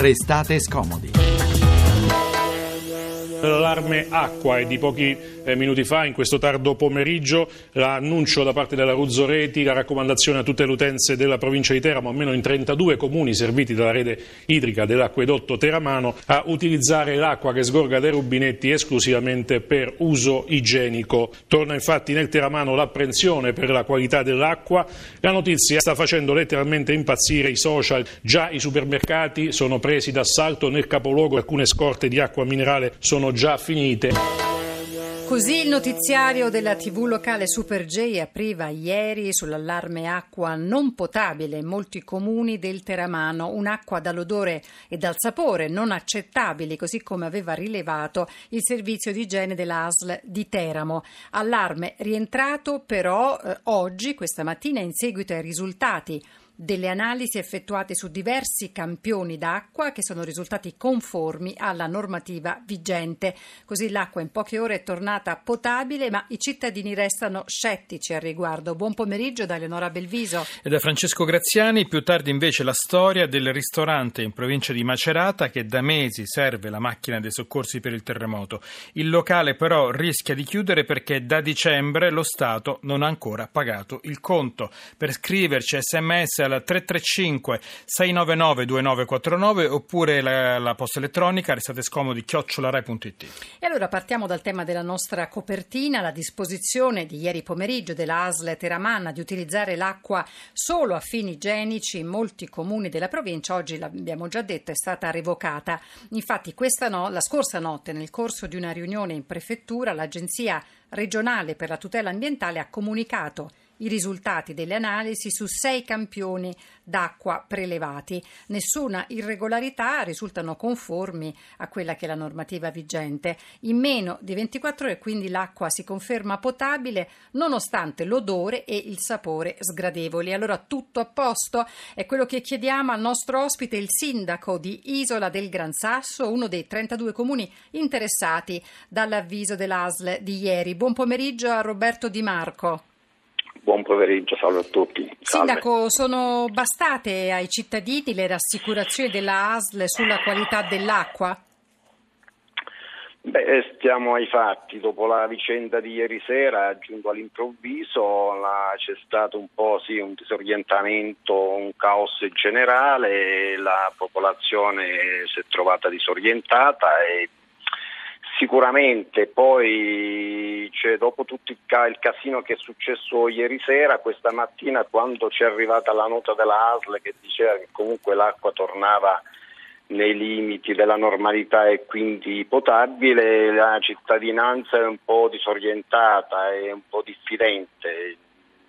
Restate scomodi. L'allarme acqua è di pochi minuti fa, in questo tardo pomeriggio, l'annuncio da parte della Ruzzoreti, la raccomandazione a tutte le utenze della provincia di Teramo, almeno in 32 comuni serviti dalla rete idrica dell'acquedotto teramano, a utilizzare l'acqua che sgorga dai rubinetti esclusivamente per uso igienico. Torna infatti nel teramano l'apprensione per la qualità dell'acqua. La notizia sta facendo letteralmente impazzire i social. Già i supermercati sono presi d'assalto nel capoluogo, alcune scorte di acqua minerale sono già finite. Così il notiziario della TV locale Super J apriva ieri sull'allarme acqua non potabile in molti comuni del Teramano, un'acqua dall'odore e dal sapore non accettabili, così come aveva rilevato il servizio di igiene dell'ASL di Teramo. Allarme rientrato però eh, oggi, questa mattina, in seguito ai risultati delle analisi effettuate su diversi campioni d'acqua che sono risultati conformi alla normativa vigente. Così l'acqua in poche ore è tornata potabile, ma i cittadini restano scettici al riguardo. Buon pomeriggio da Eleonora Belviso. E da Francesco Graziani, più tardi invece la storia del ristorante in provincia di Macerata che da mesi serve la macchina dei soccorsi per il terremoto. Il locale però rischia di chiudere perché da dicembre lo Stato non ha ancora pagato il conto. Per scriverci sms al 335 699 2949 oppure la, la posta elettronica restate scomodi chiocciolarai.it. E allora partiamo dal tema della nostra copertina, la disposizione di ieri pomeriggio della ASL Teramanna di utilizzare l'acqua solo a fini igienici in molti comuni della provincia, oggi l'abbiamo già detto, è stata revocata. Infatti questa no, la scorsa notte nel corso di una riunione in prefettura l'Agenzia regionale per la tutela ambientale ha comunicato i risultati delle analisi su sei campioni d'acqua prelevati. Nessuna irregolarità risultano conformi a quella che è la normativa vigente. In meno di 24 ore quindi l'acqua si conferma potabile nonostante l'odore e il sapore sgradevoli. Allora tutto a posto? È quello che chiediamo al nostro ospite, il sindaco di Isola del Gran Sasso, uno dei 32 comuni interessati dall'avviso dell'ASL di ieri. Buon pomeriggio a Roberto Di Marco. Buon pomeriggio, salve a tutti. Salve. Sindaco, sono bastate ai cittadini le rassicurazioni della ASL sulla qualità dell'acqua? Beh, stiamo ai fatti. Dopo la vicenda di ieri sera, giunto all'improvviso, la, c'è stato un po' sì, un disorientamento, un caos generale, la popolazione si è trovata disorientata e Sicuramente poi cioè, dopo tutto il, il, casino che è successo ieri sera, questa mattina quando ci è arrivata la nota della ASL che diceva che comunque l'acqua tornava nei limiti della normalità e quindi potabile, la cittadinanza è un po' disorientata e un po' diffidente.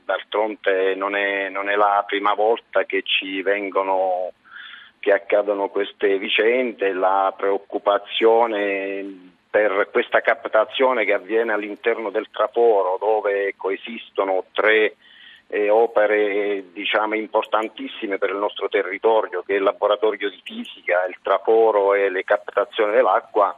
D'altronde non è, non è la prima volta che ci vengono che accadono queste vicende, la preoccupazione per questa captazione che avviene all'interno del traforo dove coesistono tre eh, opere diciamo, importantissime per il nostro territorio che è il laboratorio di fisica, il traforo e le captazioni dell'acqua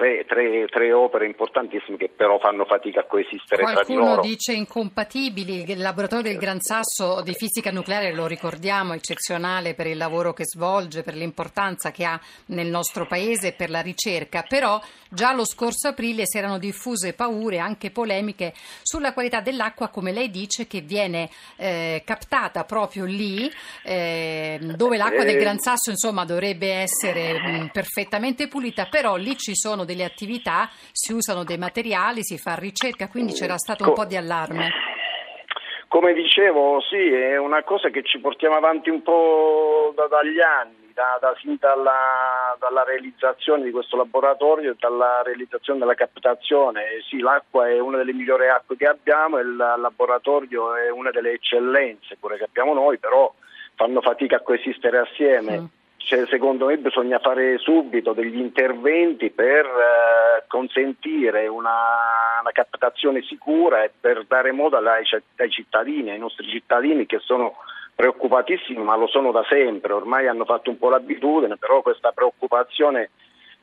tre, tre, tre, opere importantissime che però fanno fatica a coesistere Qualcuno tra di loro. Qualcuno dice incompatibili, il laboratorio del Gran Sasso di fisica nucleare lo ricordiamo, eccezionale per il lavoro che svolge, per l'importanza che ha nel nostro paese e per la ricerca, però già lo scorso aprile si erano diffuse paure, anche polemiche, sulla qualità dell'acqua, come lei dice, che viene eh, captata proprio lì, eh, dove l'acqua del eh. Gran Sasso insomma, dovrebbe essere mh, perfettamente pulita, però lì ci sono delle attività, si usano dei materiali, si fa ricerca, quindi c'era stato un po' di allarme. Come dicevo, sì, è una cosa che ci portiamo avanti un po' da, dagli anni, da, da, fin dalla, dalla, realizzazione di questo laboratorio e dalla realizzazione della captazione. Sì, l'acqua è una delle migliori acque che abbiamo e il laboratorio è una delle eccellenze pure che abbiamo noi, però fanno fatica a coesistere assieme. Mm cioè, secondo me bisogna fare subito degli interventi per eh, consentire una, una, captazione sicura e per dare modo ai, ai cittadini, ai nostri cittadini che sono preoccupatissimi, ma lo sono da sempre, ormai hanno fatto un po' l'abitudine, però questa preoccupazione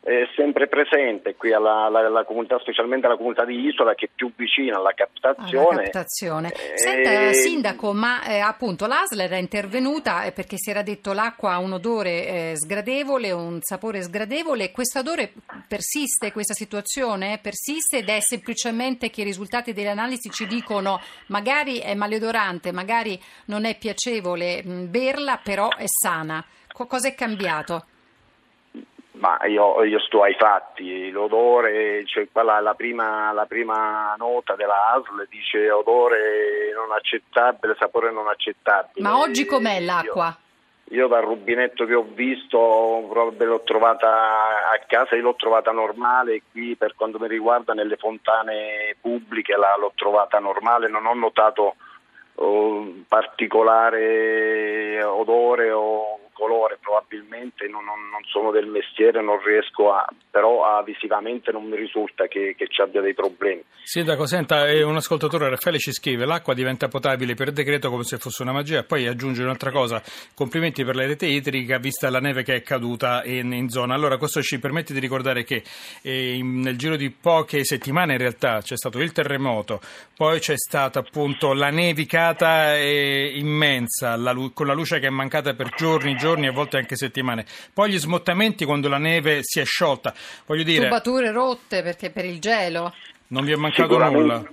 è sempre presente qui alla, alla, alla, comunità, specialmente alla comunità di Isola che è più vicina alla captazione. Alla captazione. Eh, Senta, Sindaco, ma eh, appunto l'ASL è intervenuta eh, perché si era detto l'acqua ha un odore eh, sgradevole, un sapore sgradevole. Questo odore persiste, questa situazione persiste ed è semplicemente che i risultati delle analisi ci dicono magari è maleodorante, magari non è piacevole mh, berla, però è sana. Co- cosa è cambiato? Ma io, io, sto ai fatti, l'odore, cioè la, la, prima, la, prima, nota della ASL dice odore non accettabile, sapore non accettabile. Ma oggi com'è l'acqua? Io, io dal rubinetto che ho visto l'ho trovata a casa, io l'ho trovata normale, qui per quanto mi riguarda nelle fontane pubbliche la, l'ho trovata normale, non ho notato oh, particolare odore o colore, probabilmente non, non, non, sono del mestiere, non riesco a, però a, visivamente non mi risulta che, che ci abbia dei problemi. Sindaco, senta, eh, un ascoltatore Raffaele ci scrive, l'acqua diventa potabile per decreto come se fosse una magia, poi aggiunge un'altra cosa, complimenti per la rete idrica vista la neve che è caduta in, in zona. Allora questo ci permette di ricordare che eh, nel giro di poche settimane in realtà c'è stato il terremoto, poi c'è stata appunto la nevicata eh, immensa, la, con la luce che è mancata per giorni, giorni giorni, a volte anche settimane. Poi gli smottamenti quando la neve si è sciolta. Voglio dire, Tubature rotte perché per il gelo. Non vi è mancato nulla?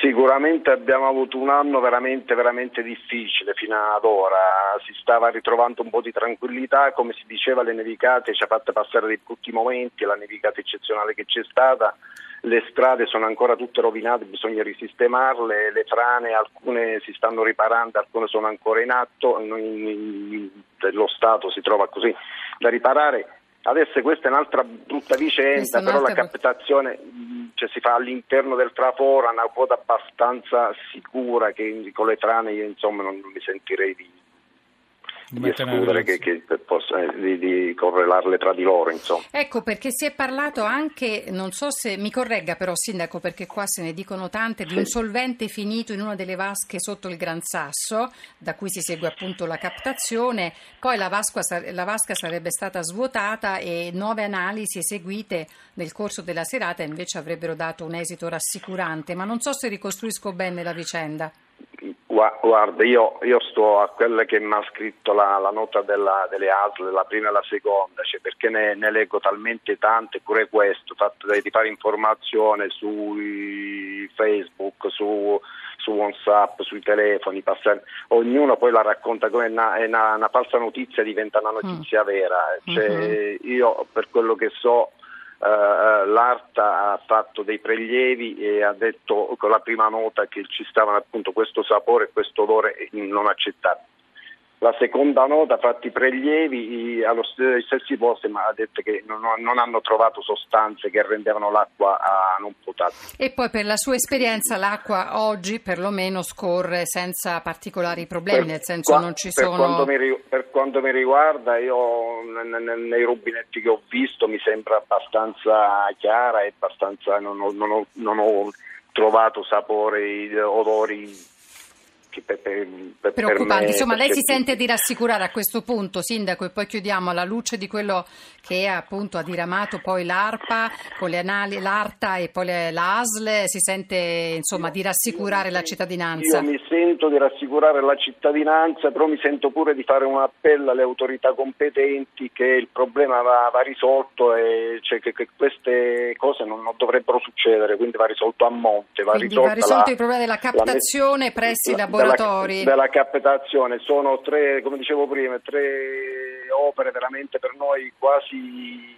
Sicuramente abbiamo avuto un anno veramente, veramente difficile fino ad ora, si stava ritrovando un po' di tranquillità, come si diceva le nevicate ci ha fatto passare dei brutti momenti, la nevicata eccezionale che c'è stata, le strade sono ancora tutte rovinate, bisogna risistemarle, le frane alcune si stanno riparando, alcune sono ancora in atto, lo Stato si trova così da riparare. Adesso questa è un'altra brutta vicenda, però la captazione cioè, si fa all'interno del traforo, una quota abbastanza sicura che con le frane io insomma non mi sentirei di, di escludere che, che possa, eh, di, di, correlarle tra di loro. Insomma. Ecco perché si è parlato anche, non so se mi corregga però Sindaco perché qua se ne dicono tante, di un solvente finito in una delle vasche sotto il Gran Sasso, da cui si segue appunto la captazione, poi la, vasca, la vasca sarebbe stata svuotata e nuove analisi eseguite nel corso della serata invece avrebbero dato un esito rassicurante, ma non so se ricostruisco bene la vicenda. Guarda, io, io, sto a quella che mi ha scritto la, la nota della, delle ASL, la prima e la seconda, cioè perché ne, ne, leggo talmente tante, pure questo, fatto di fare informazione su Facebook, su, su WhatsApp, sui telefoni, passare, ognuno poi la racconta come una, una, una falsa notizia diventa una notizia mm. vera. Cioè, mm-hmm. Io per quello che so Uh, l'Arta ha fatto dei prelievi e ha detto con la prima nota che ci stavano appunto questo sapore e questo odore non accettabili. La seconda nota, fatti prelievi allo stessi posti, ma ha detto che non, non, hanno trovato sostanze che rendevano l'acqua non potabile. E poi per la sua esperienza l'acqua oggi perlomeno scorre senza particolari problemi, per, nel senso qua, non ci per sono... Quanto mi, per quanto mi riguarda, io nei rubinetti che ho visto mi sembra abbastanza chiara e abbastanza non ho, non ho, non ho trovato sapori, odori per, per, preoccupanti. Me, Insomma, lei si sente di rassicurare a questo punto, Sindaco, e poi chiudiamo alla luce di quello che appunto ha diramato poi l'ARPA con le anali, l'ARTA e poi l'ASL, si sente insomma di rassicurare la cittadinanza? Io mi sento di rassicurare la cittadinanza, però mi sento pure di fare un appello alle autorità competenti che il problema va, va risolto e cioè che, che, queste cose non, non, dovrebbero succedere, quindi va risolto a monte. Va, quindi va risolto la, il problema della captazione la, presso i laboratori laboratori. Della, della captazione, sono tre, come dicevo prima, tre opere veramente per noi quasi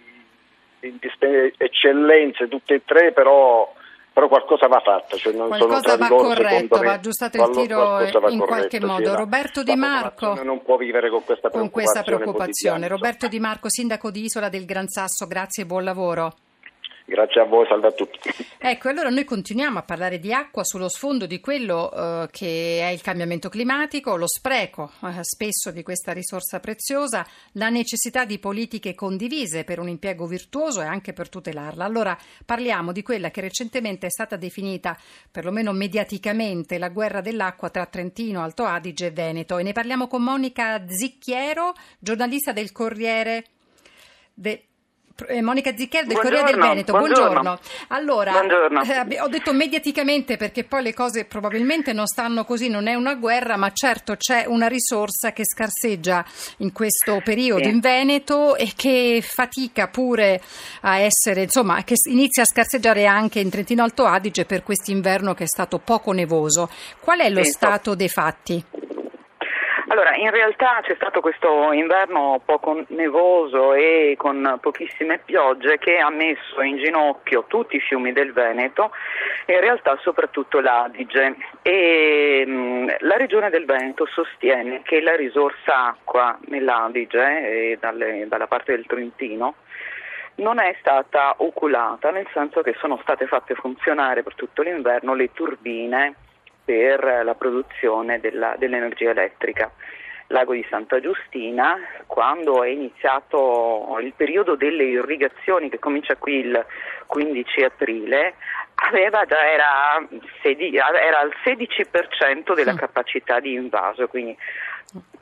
eccellenze, tutte e tre, però però qualcosa va fatto. Cioè qualcosa va loro, corretto, va aggiustato il tiro in corretto, qualche modo. Sì, Roberto Di Marco non può vivere con questa preoccupazione. Con questa preoccupazione. Roberto Di Marco, sindaco di Isola del Gran Sasso, grazie e buon lavoro. Grazie a voi, salve a tutti. Ecco, allora noi continuiamo a parlare di acqua sullo sfondo di quello eh, che è il cambiamento climatico, lo spreco eh, spesso di questa risorsa preziosa, la necessità di politiche condivise per un impiego virtuoso e anche per tutelarla. Allora parliamo di quella che recentemente è stata definita, perlomeno mediaticamente, la guerra dell'acqua tra Trentino, Alto Adige e Veneto e ne parliamo con Monica Zicchiero, giornalista del Corriere. De- Monica Ziccher del Buongiorno, Corriere del Veneto, buongiorno. Allora, Buongiorno. eh, ho detto mediaticamente perché poi le cose probabilmente non stanno così, non è una guerra, ma certo c'è una risorsa che scarseggia in questo periodo Sì. in Veneto e che fatica pure a essere, insomma, che inizia a scarseggiare anche in Trentino Alto Adige per quest'inverno che è stato poco nevoso. Qual è lo Sì, stato dei fatti? Allora, in realtà c'è stato questo inverno poco nevoso e con pochissime piogge che ha messo in ginocchio tutti i fiumi del Veneto e in realtà soprattutto l'Adige. E mh, la regione del Veneto sostiene che la risorsa acqua nell'Adige e dalle- dalla parte del Trentino non è stata oculata, nel senso che sono state fatte funzionare per tutto l'inverno le turbine per la produzione della- dell'energia elettrica. Lago di Santa Giustina, quando è iniziato il periodo delle irrigazioni che comincia qui il 15 aprile, aveva già era, sedi- era al 16% della Mm. capacità di invaso, quindi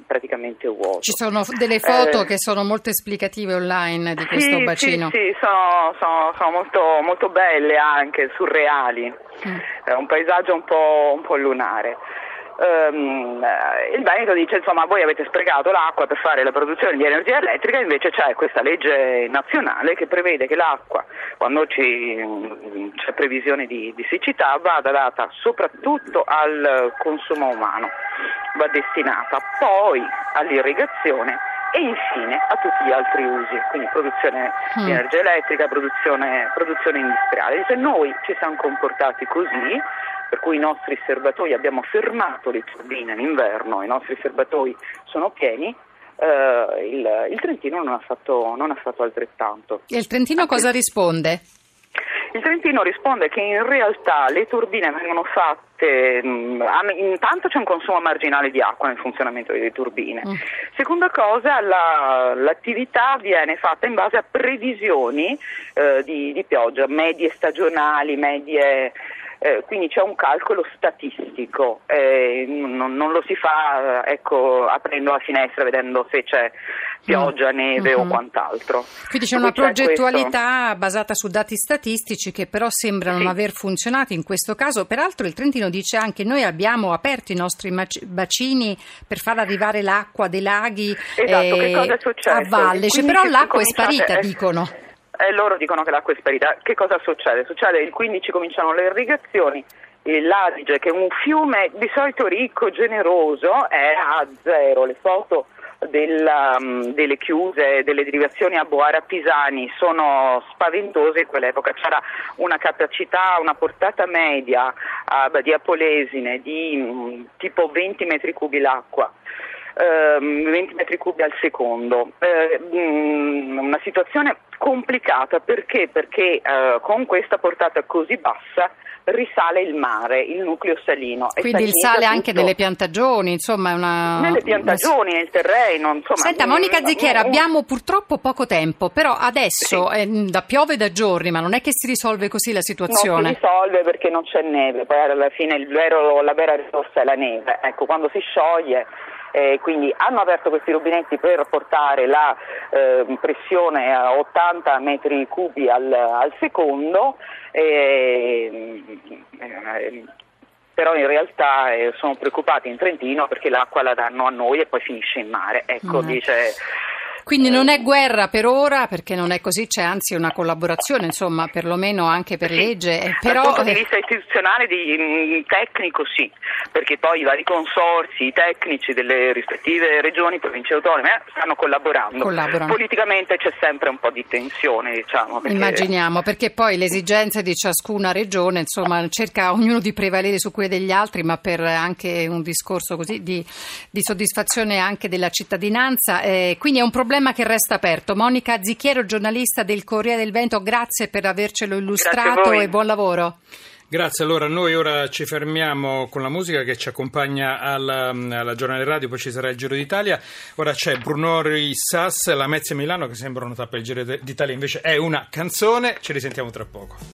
praticamente vuoto. Ci sono delle foto Eh, che sono molto esplicative online di questo sì, bacino. Sì, sì, sono, sono- sono molto, molto belle anche, surreali. Mm. È un paesaggio un po', un po' lunare. Ehm, eh, il Veneto dice insomma voi avete sprecato l'acqua per fare la produzione di energia elettrica invece c'è questa legge nazionale che prevede che l'acqua quando ci- c'è previsione di, di siccità vada data soprattutto al consumo umano va destinata poi all'irrigazione e infine a tutti gli altri usi, quindi produzione Mm. di energia elettrica, produzione, produzione industriale. Se noi ci siamo comportati così, per cui i nostri serbatoi abbiamo fermato le turbine in inverno, i nostri serbatoi sono pieni, eh, il, il Trentino non ha, fatto, non ha fatto altrettanto. E il Trentino cosa risponde? Il Trentino risponde che in realtà le turbine vengono fatte, hanno- intanto c'è un consumo marginale di acqua nel funzionamento delle turbine. Mm. Seconda cosa, la- l'attività viene fatta in base a previsioni eh, di, di pioggia, medie stagionali, medie... eh, quindi c'è un calcolo statistico, eh, non, non lo si fa eh, ecco, aprendo la finestra vedendo se c'è pioggia, neve o Mhm. quant'altro. Quindi c'è una questo- progettualità basata su dati statistici che però sembrano non Sì. aver funzionato in questo caso. Peraltro il Trentino dice anche noi abbiamo aperto i nostri bacini per far arrivare l'acqua dei laghi Esatto, eh, a valle, Cioè, però 15 l'acqua è sparita, dicono. Eh, loro dicono che l'acqua è sparita. Che cosa succede? Succede il 15 cominciano le irrigazioni, l'Adige che è un fiume di solito ricco, generoso, è a zero. Le foto della, mh, delle chiuse, delle derivazioni a Boara Pisani sono spaventose in quell'epoca. C'era una capacità, una portata media a Badia Polesine di mh, tipo 20 metri cubi l'acqua 20 metri cubi al secondo. Eh, mh, una situazione complicata perché? Perché eh, con questa portata così bassa risale il mare, il nucleo salino. Quindi il sale anche tutto. nelle piantagioni, insomma una... Nelle piantagioni, nel terreno, insomma. Senta Monica Zicchiera, abbiamo purtroppo poco tempo, però adesso eh, da piove da giorni, ma non è che si risolve così la Non si situazione. risolve perché non c'è neve, poi alla fine il vero- la vera risorsa è la neve. Ecco, quando si scioglie, eh, quindi hanno aperto questi rubinetti per portare la eh, pressione a 80 metri cubi al, al secondo, eh, però in realtà eh, sono preoccupati in Trentino perché l'acqua la danno a noi e poi finisce in mare. Ecco, Mm. dice... Quindi non è guerra per ora, perché non è così, c'è anzi una collaborazione, insomma, perlomeno anche per legge, eh, però... Dal punto di eh, vista istituzionale, di, mh, tecnico sì, perché poi i vari consorsi, i tecnici delle rispettive regioni, province autonome eh, stanno collaborando. Collaborano. Politicamente c'è sempre un po' di tensione, diciamo. perché- Immaginiamo, perché poi le esigenze di ciascuna regione, insomma, cerca ognuno di prevalere su quelle degli altri, ma per anche un discorso così di, di soddisfazione anche della cittadinanza. eh, quindi è un problema che resta aperto. Monica Zicchiero, giornalista del Corriere del Vento, grazie per avercelo illustrato e buon lavoro. Grazie, allora noi ora ci fermiamo con la musica che ci accompagna alla, alla giornata radio, poi ci sarà il Giro d'Italia. Ora c'è Brunori Sass, la Mezia Milano che sembra una tappa del Giro d'Italia, invece è una canzone, ci risentiamo tra poco.